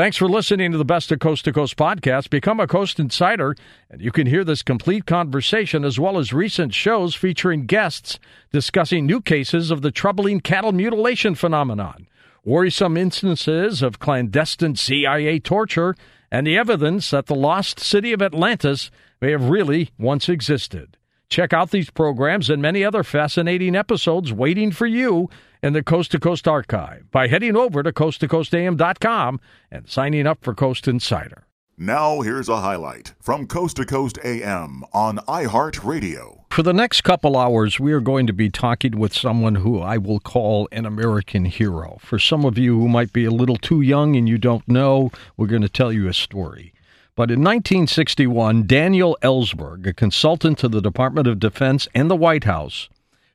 Thanks for listening to the Best of Coast to Coast podcast. Become a Coast Insider, and you can hear this complete conversation as well as recent shows featuring guests discussing new cases of the troubling cattle mutilation phenomenon, worrisome instances of clandestine CIA torture, and the evidence that the lost city of Atlantis may have really once existed. Check out these programs and many other fascinating episodes waiting for you in the Coast to Coast archive by heading over to coasttocoastam.com and signing up for Coast Insider. Now, here's a highlight from Coast to Coast AM on iHeartRadio. For the next couple hours, we are going to be talking with someone who I will call an American hero. For some of you who might be a little too young and you don't know, we're going to tell you a story. But in 1961, Daniel Ellsberg, a consultant to the Department of Defense and the White House,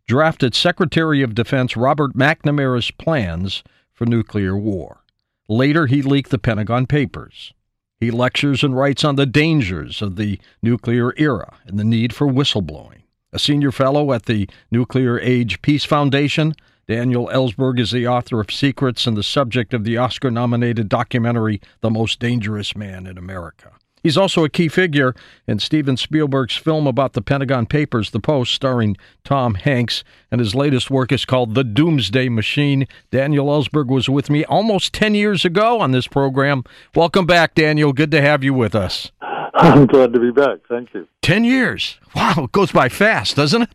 drafted Secretary of Defense Robert McNamara's plans for nuclear war. Later, he leaked the Pentagon Papers. He lectures and writes on the dangers of the nuclear era and the need for whistleblowing. A senior fellow at the Nuclear Age Peace Foundation, Daniel Ellsberg is the author of Secrets and the subject of the Oscar nominated documentary The Most Dangerous Man in America. He's also a key figure in Steven Spielberg's film about the Pentagon Papers, The Post, starring Tom Hanks, and his latest work is called The Doomsday Machine. Daniel Ellsberg was with me almost 10 years ago on this program. Welcome back, Daniel. Good to have you with us. I'm glad to be back. Thank you. 10 years. Wow, it goes by fast, doesn't it?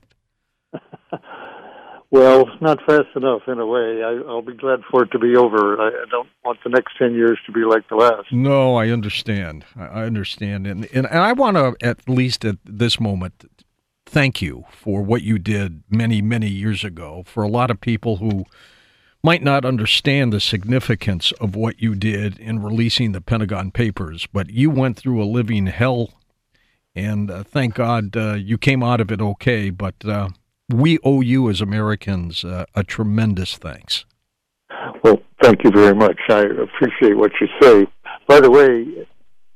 Well, not fast enough in a way. I, will be glad for it to be over. I, I, don't want the next 10 years to be like the last. No, I understand. I understand. And, and, and I want to, at least at this moment, thank you for what you did many, many years ago. For a lot of people who might not understand the significance of what you did in releasing the Pentagon Papers, but you went through a living hell. And uh, thank God uh, you came out of it okay. But uh, we owe you as Americans uh, a tremendous thanks. Well, thank you very much. I appreciate what you say. By the way,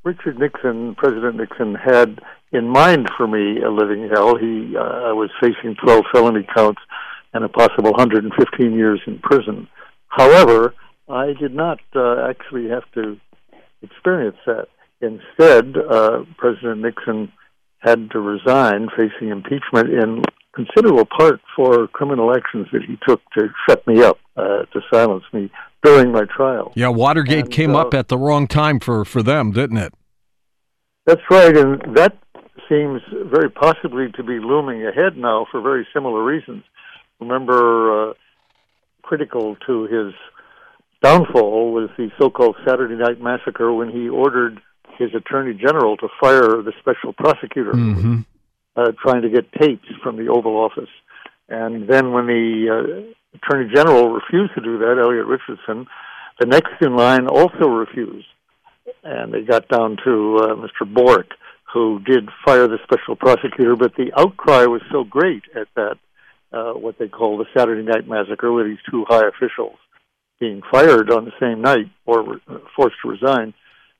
Richard Nixon, President Nixon, had in mind for me a living hell. He, uh, I was facing 12 felony counts and a possible 115 years in prison. However, I did not uh, actually have to experience that. Instead, uh, President Nixon had to resign, facing impeachment in considerable part for criminal actions that he took to shut me up, uh, to silence me during my trial. Yeah, Watergate and, came uh, up at the wrong time for, for them, didn't it? That's right, and that seems very possibly to be looming ahead now for very similar reasons. Remember, uh, critical to his downfall was the so-called Saturday Night Massacre when he ordered his attorney general to fire the special prosecutor. Mm-hmm uh, trying to get tapes from the Oval Office. And then when the uh, Attorney General refused to do that, Elliot Richardson, the next in line also refused. And they got down to uh, Mr. Bork, who did fire the special prosecutor, but the outcry was so great at that, uh, what they call the Saturday Night Massacre, with these two high officials being fired on the same night or re- forced to resign,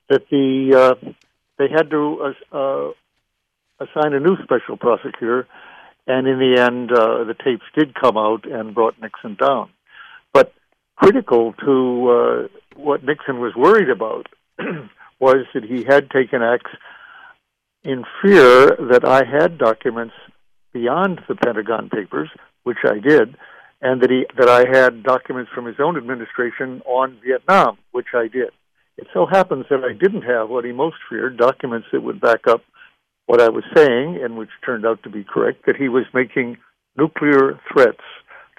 that the uh, they had to uh, uh, assigned a new special prosecutor, and in the end, uh, the tapes did come out and brought Nixon down. But critical to uh, what Nixon was worried about was that he had taken acts in fear that I had documents beyond the Pentagon Papers, which I did, and that he that I had documents from his own administration on Vietnam, which I did. It so happens that I didn't have what he most feared documents that would back up what I was saying, and which turned out to be correct, that he was making nuclear threats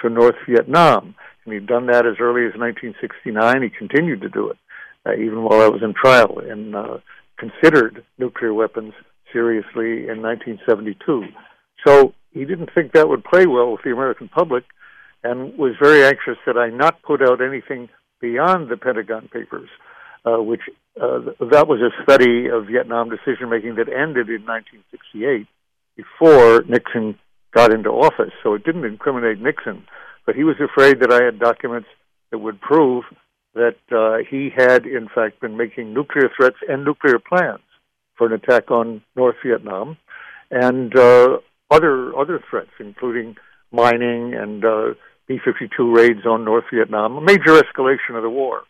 to North Vietnam. And he'd done that as early as 1969. He continued to do it, uh, even while I was in trial, and uh, considered nuclear weapons seriously in 1972. So he didn't think that would play well with the American public, and was very anxious that I not put out anything beyond the Pentagon Papers uh, which uh, that was a study of Vietnam decision making that ended in 1968 before Nixon got into office. So it didn't incriminate Nixon, but he was afraid that I had documents that would prove that uh, he had, in fact, been making nuclear threats and nuclear plans for an attack on North Vietnam and uh, other other threats, including mining and uh, B-52 raids on North Vietnam, a major escalation of the war,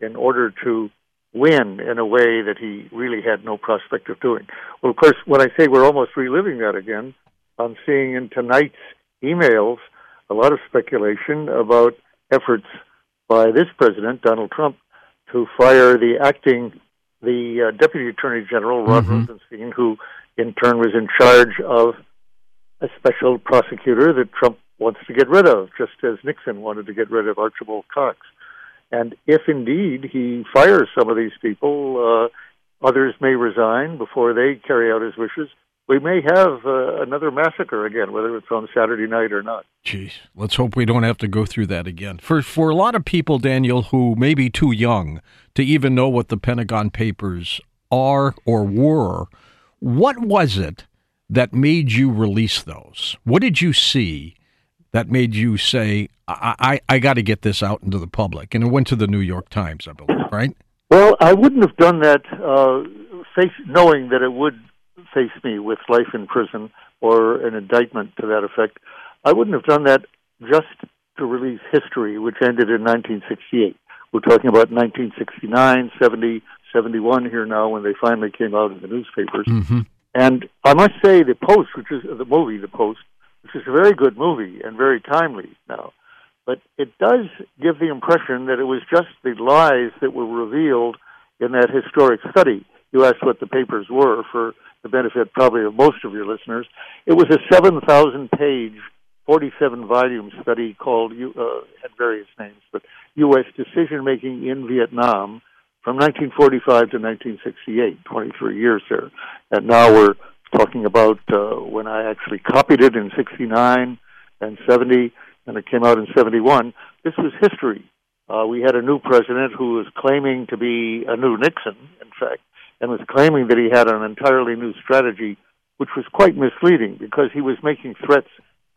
in order to win in a way that he really had no prospect of doing. Well, of course, when I say we're almost reliving that again, I'm seeing in tonight's emails a lot of speculation about efforts by this president, Donald Trump, to fire the acting, the uh, deputy attorney general, Rod mm-hmm. Rosenstein, who in turn was in charge of a special prosecutor that Trump wants to get rid of, just as Nixon wanted to get rid of Archibald Cox. And if indeed he fires some of these people, uh, others may resign before they carry out his wishes. We may have uh, another massacre again, whether it's on Saturday night or not. Jeez, let's hope we don't have to go through that again. For for a lot of people, Daniel, who may be too young to even know what the Pentagon Papers are or were, what was it that made you release those? What did you see that made you say, I, I, I got to get this out into the public? And it went to the New York Times, I believe, right? Well, I wouldn't have done that uh, face, knowing that it would face me with life in prison or an indictment to that effect. I wouldn't have done that just to release history, which ended in 1968. We're talking about 1969, 70, 71 here now when they finally came out in the newspapers. Mm-hmm. And I must say, The Post, which is the movie, The Post, is a very good movie and very timely now, but it does give the impression that it was just the lies that were revealed in that historic study. You asked what the papers were for the benefit probably of most of your listeners. It was a 7,000 page, 47 volume study called, uh, had various names, but U.S. Decision Making in Vietnam from 1945 to 1968, 23 years there. And now we're talking about uh, when I actually copied it in 69 and 70, and it came out in 71. This was history. Uh, we had a new president who was claiming to be a new Nixon, in fact, and was claiming that he had an entirely new strategy, which was quite misleading because he was making threats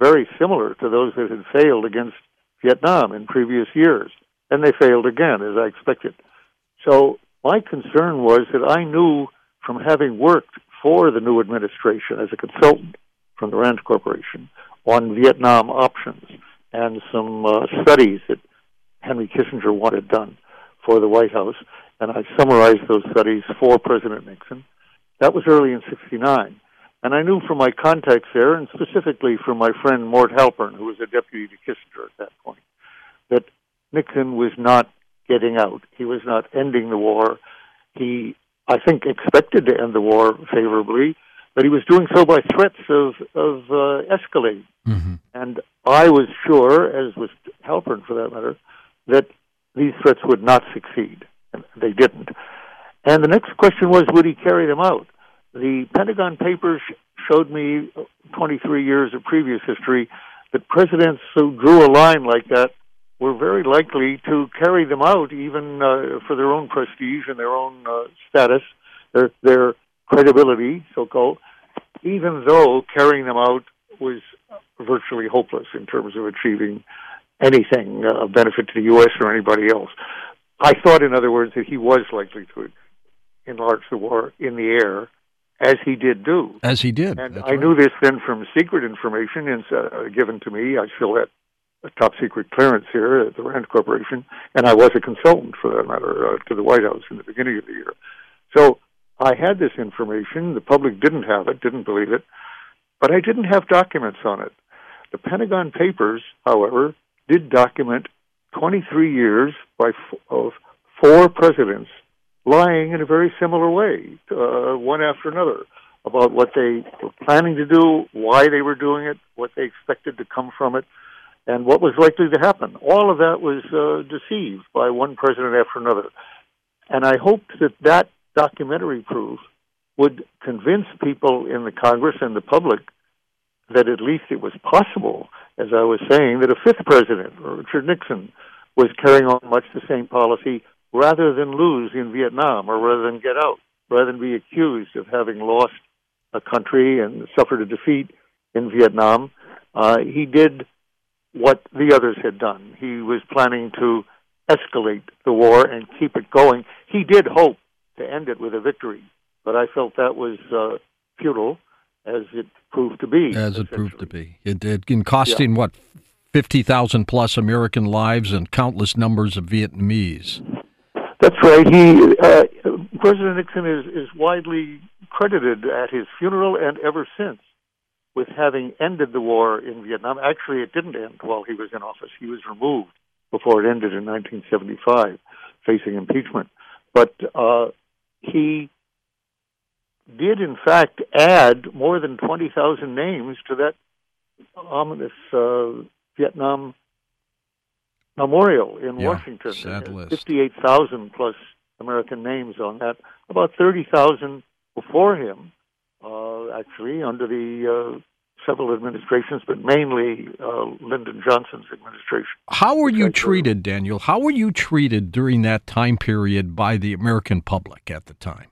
very similar to those that had failed against Vietnam in previous years. And they failed again, as I expected. So my concern was that I knew from having worked for the new administration as a consultant from the Rand Corporation on Vietnam options and some uh, studies that Henry Kissinger wanted done for the White House, and I summarized those studies for President Nixon. That was early in 69. And I knew from my contacts there, and specifically from my friend Mort Halperin, who was a deputy to Kissinger at that point, that Nixon was not getting out. He was not ending the war. He, I think, expected to end the war favorably, but he was doing so by threats of of uh, escalating. Mm-hmm. And I was sure, as was Halperin for that matter, that these threats would not succeed, and they didn't. And the next question was, would he carry them out? The Pentagon Papers showed me 23 years of previous history that presidents who drew a line like that were very likely to carry them out, even uh, for their own prestige and their own uh, status, their their credibility, so called, even though carrying them out was virtually hopeless in terms of achieving anything uh, of benefit to the U.S. or anybody else. I thought, in other words, that he was likely to enlarge the war in the air, as he did do. As he did. And That's I right. knew this then from secret information uh, given to me. I still had top secret clearance here at the Rand Corporation, and I was a consultant for that matter uh, to the White House in the beginning of the year. So I had this information. The public didn't have it, didn't believe it, but I didn't have documents on it. The Pentagon Papers, however, did document 23 years by f- of four presidents lying in a very similar way, uh, one after another, about what they were planning to do, why they were doing it, what they expected to come from it, and what was likely to happen. All of that was uh, deceived by one president after another. And I hoped that that documentary proof would convince people in the Congress and the public that at least it was possible, as I was saying, that a fifth president, Richard Nixon, was carrying on much the same policy rather than lose in Vietnam or rather than get out, rather than be accused of having lost a country and suffered a defeat in Vietnam. Uh, he did what the others had done. He was planning to escalate the war and keep it going. He did hope to end it with a victory, but I felt that was uh, futile, as it proved to be. As it proved to be. It did, in costing, yeah. what, 50,000 plus American lives and countless numbers of Vietnamese. That's right. He uh, President Nixon is is widely credited at his funeral and ever since with having ended the war in Vietnam. Actually, it didn't end while he was in office. He was removed before it ended in 1975, facing impeachment. But uh, he did, in fact, add more than 20,000 names to that ominous uh, Vietnam memorial in yeah, Washington. Sad list. 58,000 plus American names on that. About 30,000 before him, actually, under the uh, several administrations, but mainly uh, Lyndon Johnson's administration. How were you treated, Daniel? How were you treated during that time period by the American public at the time?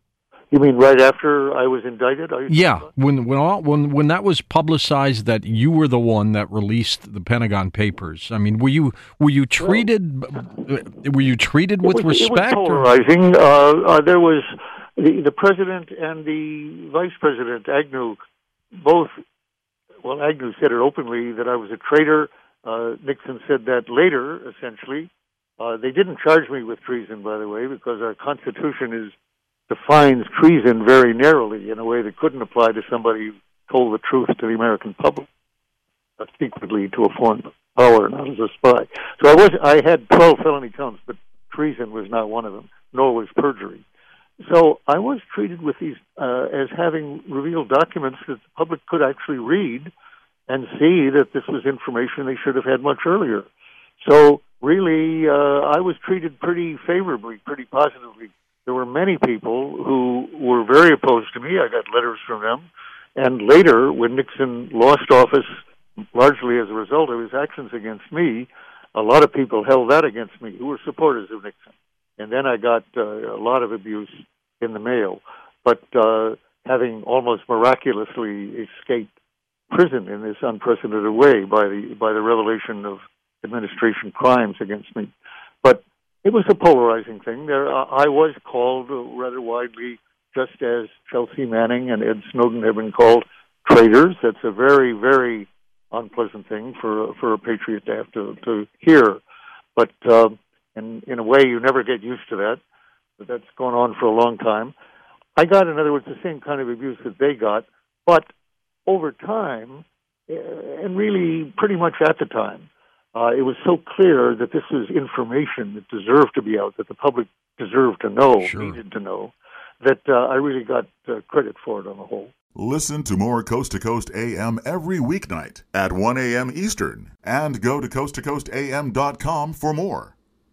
You mean right after I was indicted? yeah, when when all, when when that was publicized that you were the one that released the Pentagon Papers. I mean, were you were you treated well, were you treated with was, respect? It was polarizing. Uh, uh, there was the, the president and the vice president Agnew both. Well, Agnew said it openly that I was a traitor. Uh, Nixon said that later, essentially. Uh, they didn't charge me with treason, by the way, because our Constitution is defines treason very narrowly in a way that couldn't apply to somebody who told the truth to the American public, uh, secretly to a foreign power, not as a spy. So I was I had 12 felony counts, but treason was not one of them, nor was perjury. So I was treated with these uh, as having revealed documents that the public could actually read and see that this was information they should have had much earlier. So really, uh, I was treated pretty favorably, pretty positively there were many people who were very opposed to me. I got letters from them. And later, when Nixon lost office, largely as a result of his actions against me, a lot of people held that against me who were supporters of Nixon. And then I got uh, a lot of abuse in the mail. But uh, having almost miraculously escaped prison in this unprecedented way by the by the revelation of administration crimes against me. But it was a polarizing thing. There, uh, I was called rather widely, just as Chelsea Manning and Ed Snowden have been called traitors. That's a very, very unpleasant thing for for a patriot to have to to hear. But uh, in in a way, you never get used to that. But that's gone on for a long time. I got, in other words, the same kind of abuse that they got, but over time, uh, and really pretty much at the time, uh, it was so clear that this was information that deserved to be out, that the public deserved to know, sure. needed to know, that uh, I really got uh, credit for it on the whole. Listen to more Coast to Coast AM every weeknight at 1 a.m. Eastern and go to coasttocoastam.com for more.